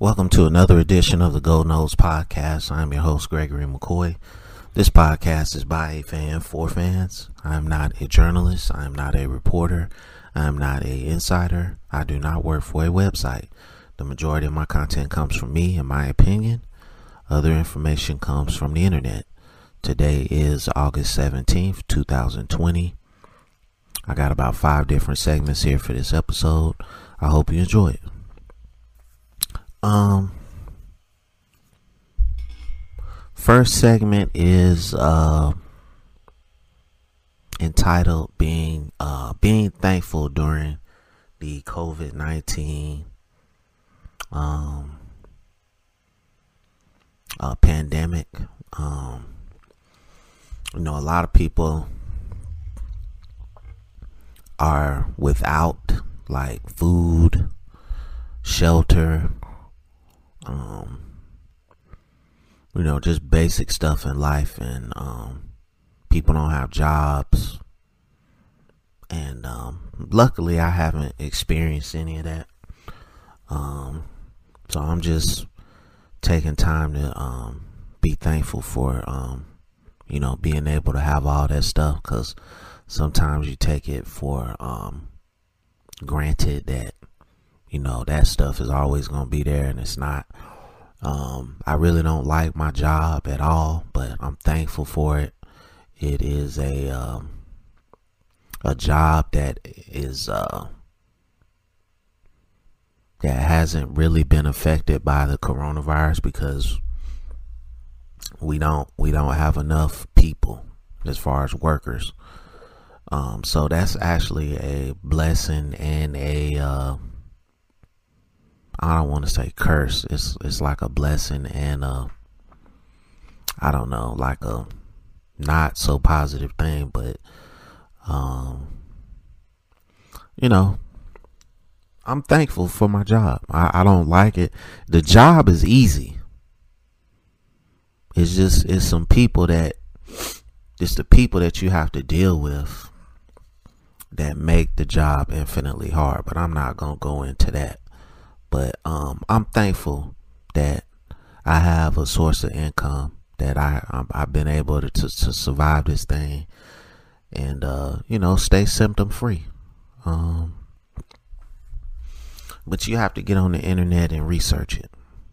Welcome to another edition of the Gold Nose Podcast. I'm your host, Gregory McCoy. This podcast is by a fan for fans. I'm not a journalist. I'm not a reporter. I'm not a insider. I do not work for a website. The majority of my content comes from me and my opinion. Other information comes from the internet. Today is August 17th, 2020. I got about five different segments here for this episode. I hope you enjoy it. Um, first segment is uh entitled "Being uh Being Thankful During the COVID nineteen um uh, pandemic." Um, you know, a lot of people are without like food, shelter, um, you know, just basic stuff in life, and um, people don't have jobs. And um, luckily, I haven't experienced any of that. Um, so I'm just taking time to um, be thankful for, um, you know, being able to have all that stuff because sometimes you take it for um, granted that you know that stuff is always going to be there and it's not. Um, i really don't like my job at all but i'm thankful for it. It is a um, a job that is uh, that hasn't really been affected by the coronavirus because we don't we don't have enough people as far as workers. Um, so that's actually a blessing and a uh, I don't want to say curse. It's it's like a blessing and I don't know, like a not so positive thing, but um, you know, I'm thankful for my job. I, I don't like it. The job is easy. It's just it's some people that it's the people that you have to deal with that make the job infinitely hard. But I'm not gonna go into that. But um, I'm thankful that I have a source of income that I I've been able to, to, to survive this thing and uh, you know stay symptom free. Um, but you have to get on the internet and research it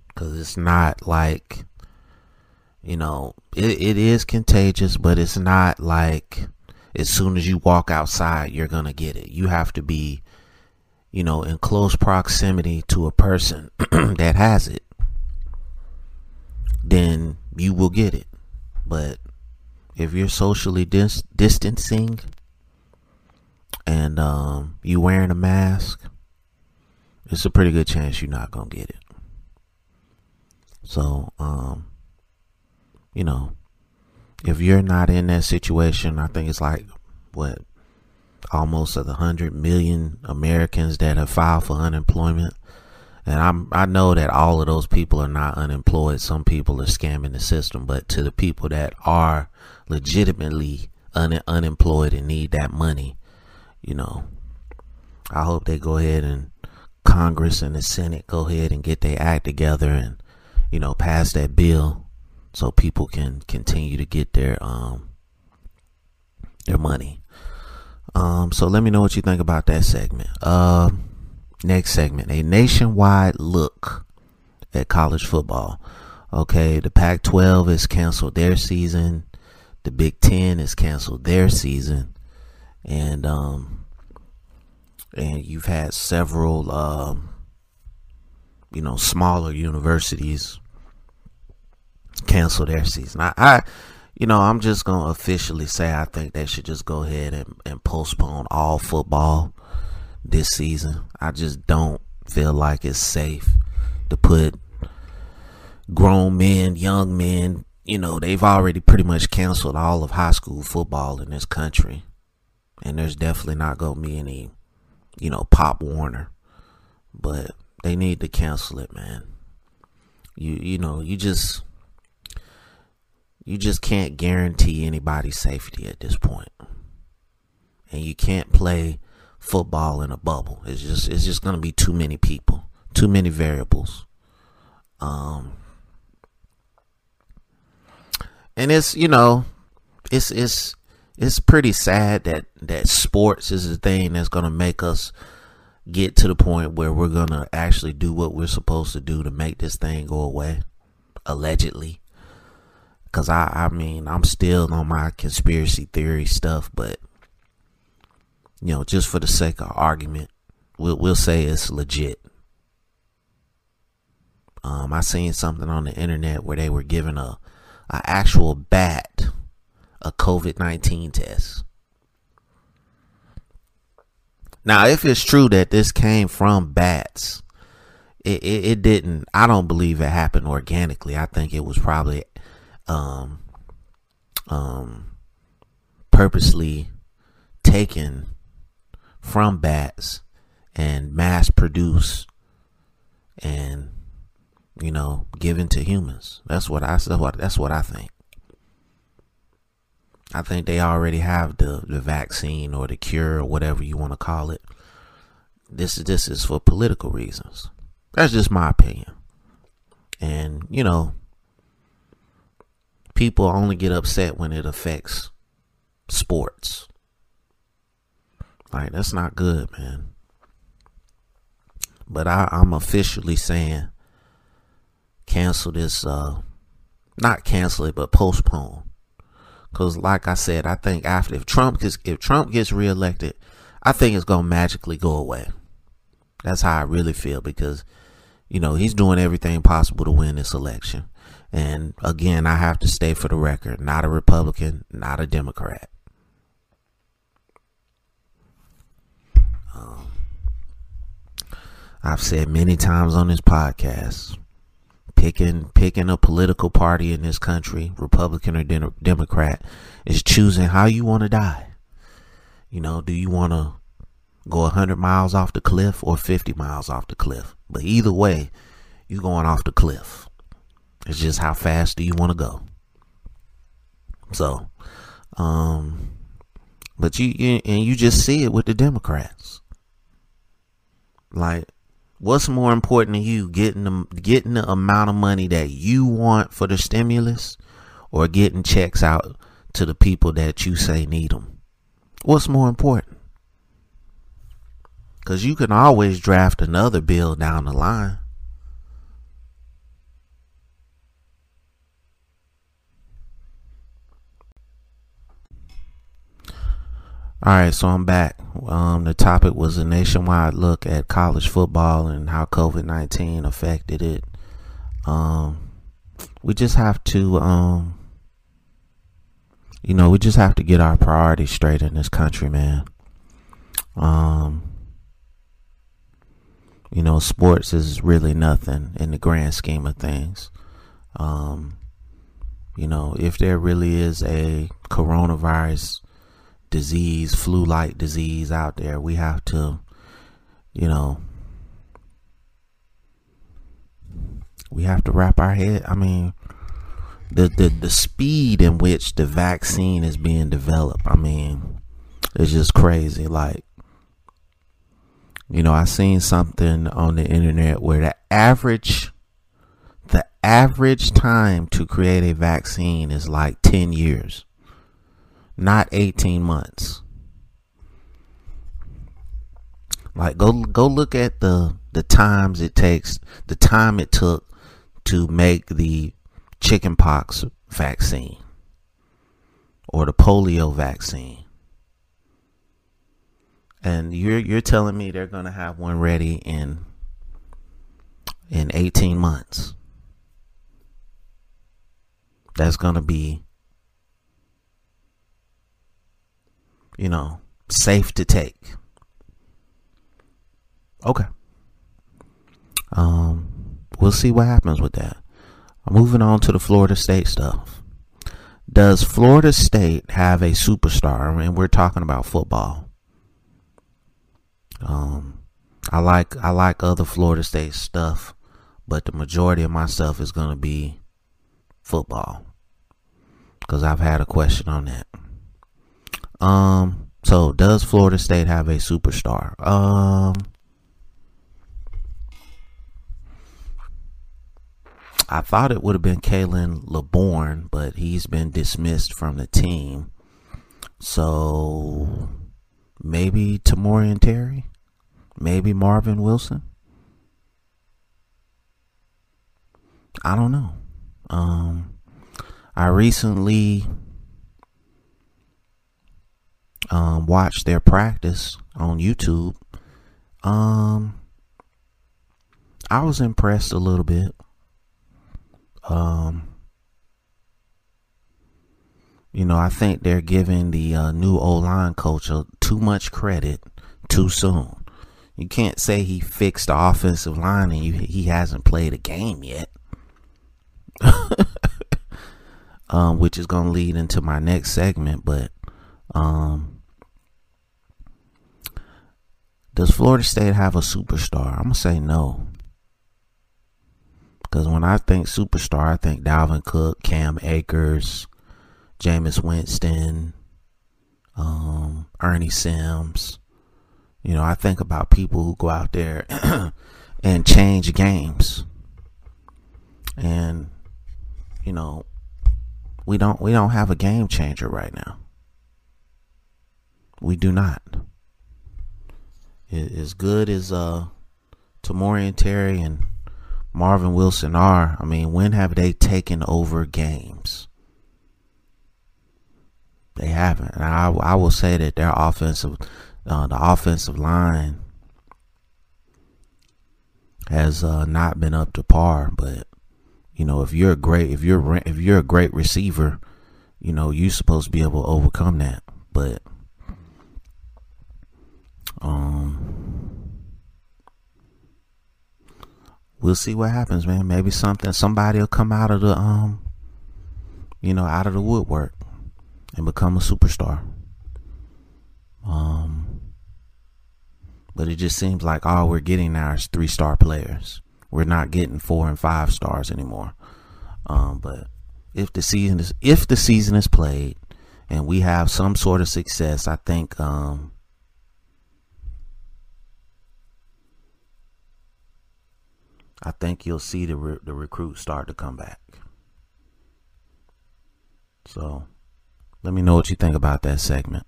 because it's not like you know it, it is contagious, but it's not like as soon as you walk outside, you're to get it. You have to be, you know, in close proximity to a person that has it. Then you will get it. But if you're socially dis- distancing and um, you wearing a mask, it's a pretty good chance you're not to get it. So, um, you know, if you're not in that situation, I think it's like what almost of the hundred million Americans that have filed for unemployment. And I'm I know that all of those people are not unemployed. Some people are scamming the system, but to the people that are legitimately un- unemployed and need that money, you know, I hope they go ahead and Congress and the Senate go ahead and get their act together and you know pass that bill so people can continue to get their um their money. Um, so let me know what you think about that segment. Uh, next segment, a nationwide look at college football. Okay, the Pac-12 has canceled their season. The Big Ten has canceled their season, and um, and you've had several um, you know smaller universities cancel their season. I, I you know, I'm just gonna officially say I think they should just go ahead and, and postpone all football this season. I just don't feel like it's safe to put grown men, young men, you know, they've already pretty much canceled all of high school football in this country. And there's definitely not gonna be any, you know, Pop Warner. But they need to cancel it, man. You you know, you just you just can't guarantee anybody's safety at this point. And you can't play football in a bubble. It's just it's just going to be too many people, too many variables. Um, and it's you know, it's it's it's pretty sad that that sports is the thing that's gonna make us get to the point where we're gonna actually do what we're supposed to do to make this thing go away, allegedly. Cause I, I mean, I'm still on my conspiracy theory stuff, but you know, just for the sake of argument, we'll we'll say it's legit. Um, I seen something on the internet where they were giving a, a actual bat a COVID nineteen test. Now, if it's true that this came from bats, it, it, it, didn't. I don't believe it happened organically. I think it was probably um, um, purposely taken from bats and mass produced and you know given to humans. That's what I what that's what I think. I think they already have the, the vaccine or the cure or whatever you want to call it. This this is for political reasons. That's just my opinion. And you know, people only get upset when it affects sports. Like that's not good, man. But I, I'm officially saying cancel this uh not cancel it but postpone because, like I said, I think after if Trump gets if Trump gets reelected, I think it's gonna magically go away. That's how I really feel because, you know, he's doing everything possible to win this election. And again, I have to stay for the record: not a Republican, not a Democrat. Um, I've said many times on this podcast picking picking a political party in this country, Republican or de- Democrat, is choosing how you want to die. You know, do you want to go 100 miles off the cliff or 50 miles off the cliff? But either way, you're going off the cliff. It's just how fast do you want to go. So, um, but you, you and you just see it with the Democrats. Like What's more important to you, getting the getting the amount of money that you want for the stimulus, or getting checks out to the people that you say need them? What's more important? Because you can always draft another bill down the line. All right, so I'm back. Um, the topic was a nationwide look at college football and how COVID nineteen affected it. Um, we just have to, um, you know, we just have to get our priorities straight in this country, man. Um, you know, sports is really nothing in the grand scheme of things. Um, you know, if there really is a coronavirus disease, flu like disease out there. We have to, you know, we have to wrap our head. I mean, the, the, the speed in which the vaccine is being developed, I mean, it's just crazy. Like, you know, I seen something on the internet where the average the average time to create a vaccine is like 10 years not 18 months. Like go go look at the the times it takes, the time it took to make the chickenpox vaccine or the polio vaccine. And you're you're telling me they're going to have one ready in in 18 months. That's going to be you know, safe to take. Okay. Um, we'll see what happens with that. Moving on to the Florida State stuff. Does Florida State have a superstar? And we're talking about football. Um, I like I like other Florida State stuff, but the majority of my stuff is gonna be football because I've had a question on that. Um, so does Florida State have a superstar? Um, I thought it would have been Khalan Laborn, but he's been dismissed from the team. So maybe Tamorrion Terry, maybe Marvin Wilson. I don't know. Um, I recently um, watched their practice on YouTube. Um, I was impressed a little bit. Um, you know, I think they're giving the uh, new O line coach too much credit too soon. You can't say he fixed the offensive line and you, he hasn't played a game yet. um, which is going to lead into my next segment. But um, does Florida State have a superstar? I'm going to say no. Because when I think superstar, I think Dalvin Cook, Cam Akers, Jameis Winston, um, Ernie Sims. You know, I think about people who go out there and change games. And, you know, we don't we don't have a game changer right now. We do not. As good as uh Tamorrion Terry and Marvin Wilson are, I mean, when have they taken over games? They haven't. And I I will say that their offensive uh, the offensive line has uh, not been up to par, but you know, if you're a great if you're if you're a great receiver, you know, you're supposed to be able to overcome that. But um we'll see what happens, man. Maybe something somebody will come out of the um you know, out of the woodwork and become a superstar. Um but it just seems like all we're getting now is three star players. We're not getting four and five stars anymore. Um, but if the season is if the season is played and we have some sort of success, I think um, I think you'll see the re- the recruits start to come back. So, let me know what you think about that segment.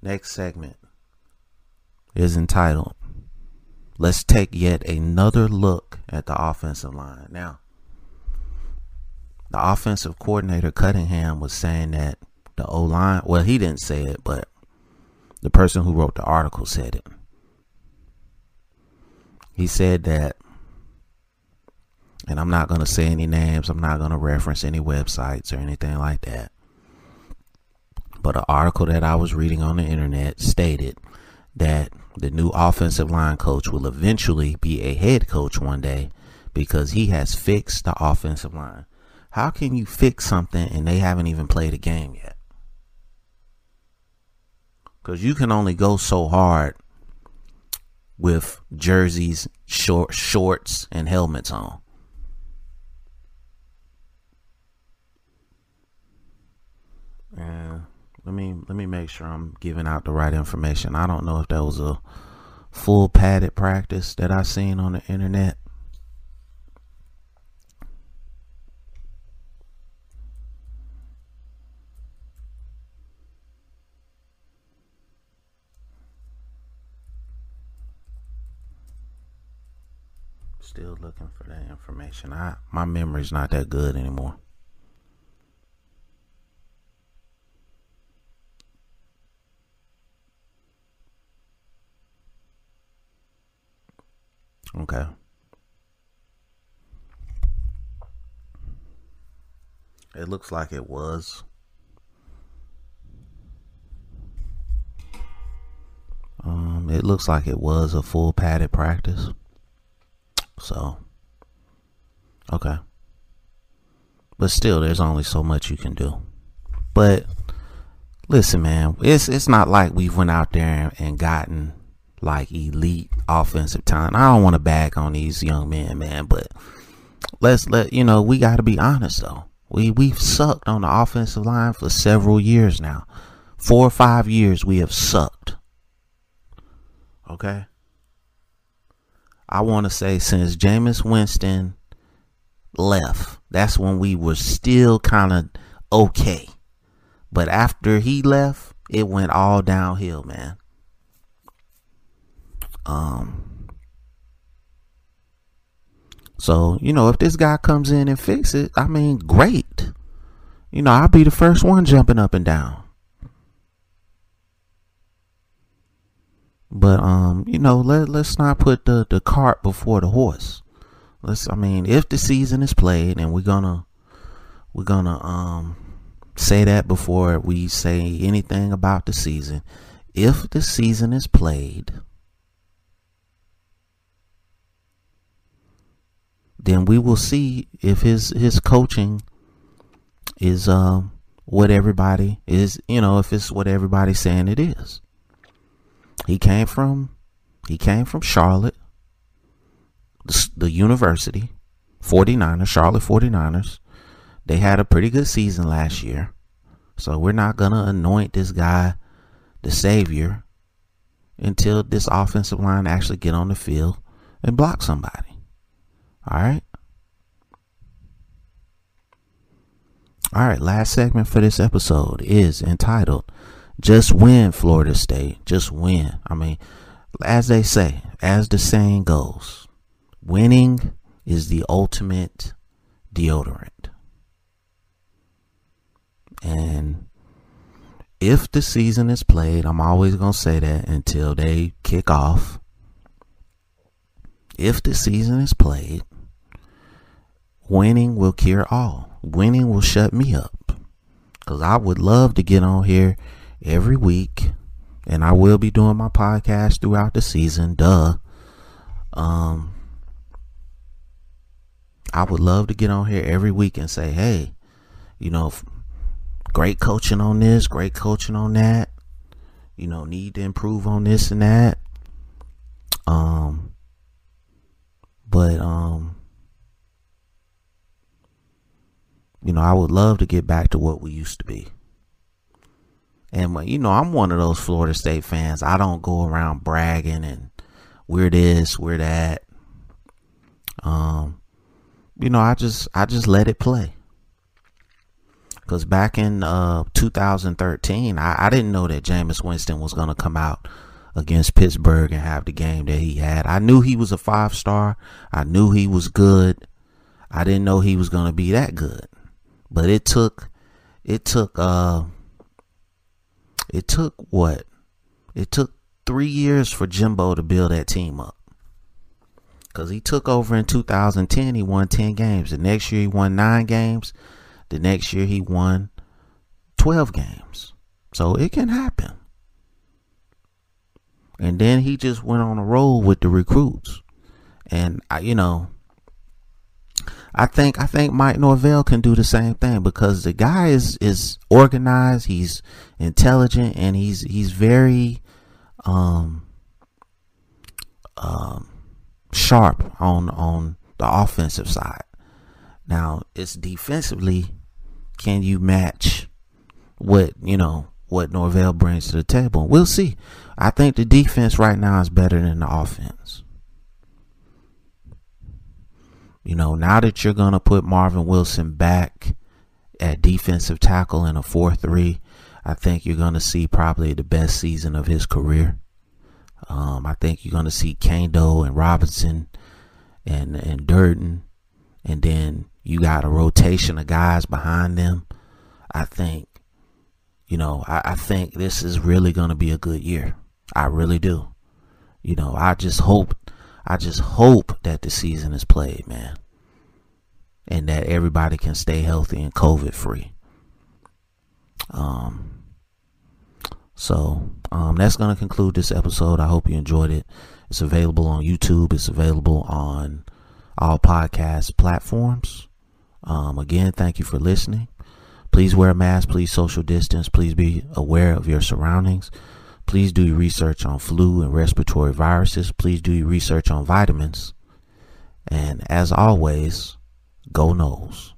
Next segment is entitled Let's take yet another look at the offensive line. Now, the offensive coordinator Dillingham was saying that the O line, well, he didn't say it, but the person who wrote the article said it. He said that, and I'm not going to say any names, I'm not going to reference any websites or anything like that. But an article that I was reading on the internet stated that the new offensive line coach will eventually be a head coach one day because he has fixed the offensive line. How can you fix something and they haven't even played a game yet? Because you can only go so hard with jerseys, short shorts, and helmets on. Yeah. Let me let me make sure I'm giving out the right information. I don't know if that was a full padded practice that I seen on the internet. Still looking for that information. I my memory's not that good anymore. Okay. It looks like it was. Um, it looks like it was a full padded practice. So, okay. But still, there's only so much you can do. But listen, man, it's it's not like we've went out there and gotten like elite offensive talent. I don't want to bag on these young men, man, but let's let you know we got to be honest though. We we've sucked on the offensive line for several years now. Four or five years we have sucked. Okay? I want to say since Jameis Winston left, that's when we were still kind of okay. But after he left, it went all downhill, man. Um so, you know, if this guy comes in and fix it, I mean, great. You know, I'll be the first one jumping up and down. But um, you know, let let's not put the the cart before the horse. Let's I mean, if the season is played and we're gonna we're gonna um say that before we say anything about the season. If the season is played, then we will see if his his coaching is um what everybody is, you know, if it's what everybody's saying it is. He came from he came from Charlotte, the, the university, 49ers, Charlotte 49ers. They had a pretty good season last year. So we're not going to anoint this guy the savior until this offensive line actually get on the field and block somebody. All right? All right, last segment for this episode is entitled Just Win Florida State. Just win. I mean, as they say, as the saying goes, winning is the ultimate deodorant. And if the season is played, I'm always going to say that until they kick off. If the season is played, winning will cure all. Winning will shut me up. Because I would love to get on here every week. And I will be doing my podcast throughout the season. Duh. Um, I would love to get on here every week and say, hey, you know, great coaching on this, great coaching on that. You know, need to improve on this and that. Um, but um, you know, I would love to get back to what we used to be. And you know, I'm one of those Florida State fans. I don't go around bragging and we're this, we're that. Um, you know, I just I just let it play. Because back in uh, 2013, I, I didn't know that Jameis Winston was going to come out against Pittsburgh and have the game that he had. I knew he was a five star. I knew he was good. I didn't know he was going to be that good. But it took, it took, uh, it took what? It took three years for Jimbo to build that team up. Because he took over in 2010, he won 10 games. The next year, he won nine games. The next year he won 12 games. So it can happen. And then he just went on a roll with the recruits. And I, you know, I think I think Mike Norvell can do the same thing because the guy is is organized, he's intelligent, and he's he's very um um sharp on on the offensive side. Now it's defensively can you match what, you know, what Norvell brings to the table? We'll see. I think the defense right now is better than the offense. You know, now that you're going to put Marvin Wilson back at defensive tackle in a 4 3, I think you're going to see probably the best season of his career. Um, I think you're going to see Kaindoh and Robinson and, and Durden. And then you got a rotation of guys behind them. I think, you know, I, I think this is really going to be a good year. I really do. You know, I just hope, I just hope that the season is played, man. And that everybody can stay healthy and COVID free. Um, so, um, that's going to conclude this episode. I hope you enjoyed it. It's available on YouTube. It's available on all podcast platforms. Um, again, thank you for listening. Please wear a mask. Please social distance. Please be aware of your surroundings. Please do your research on flu and respiratory viruses. Please do your research on vitamins. And as always, go Noles.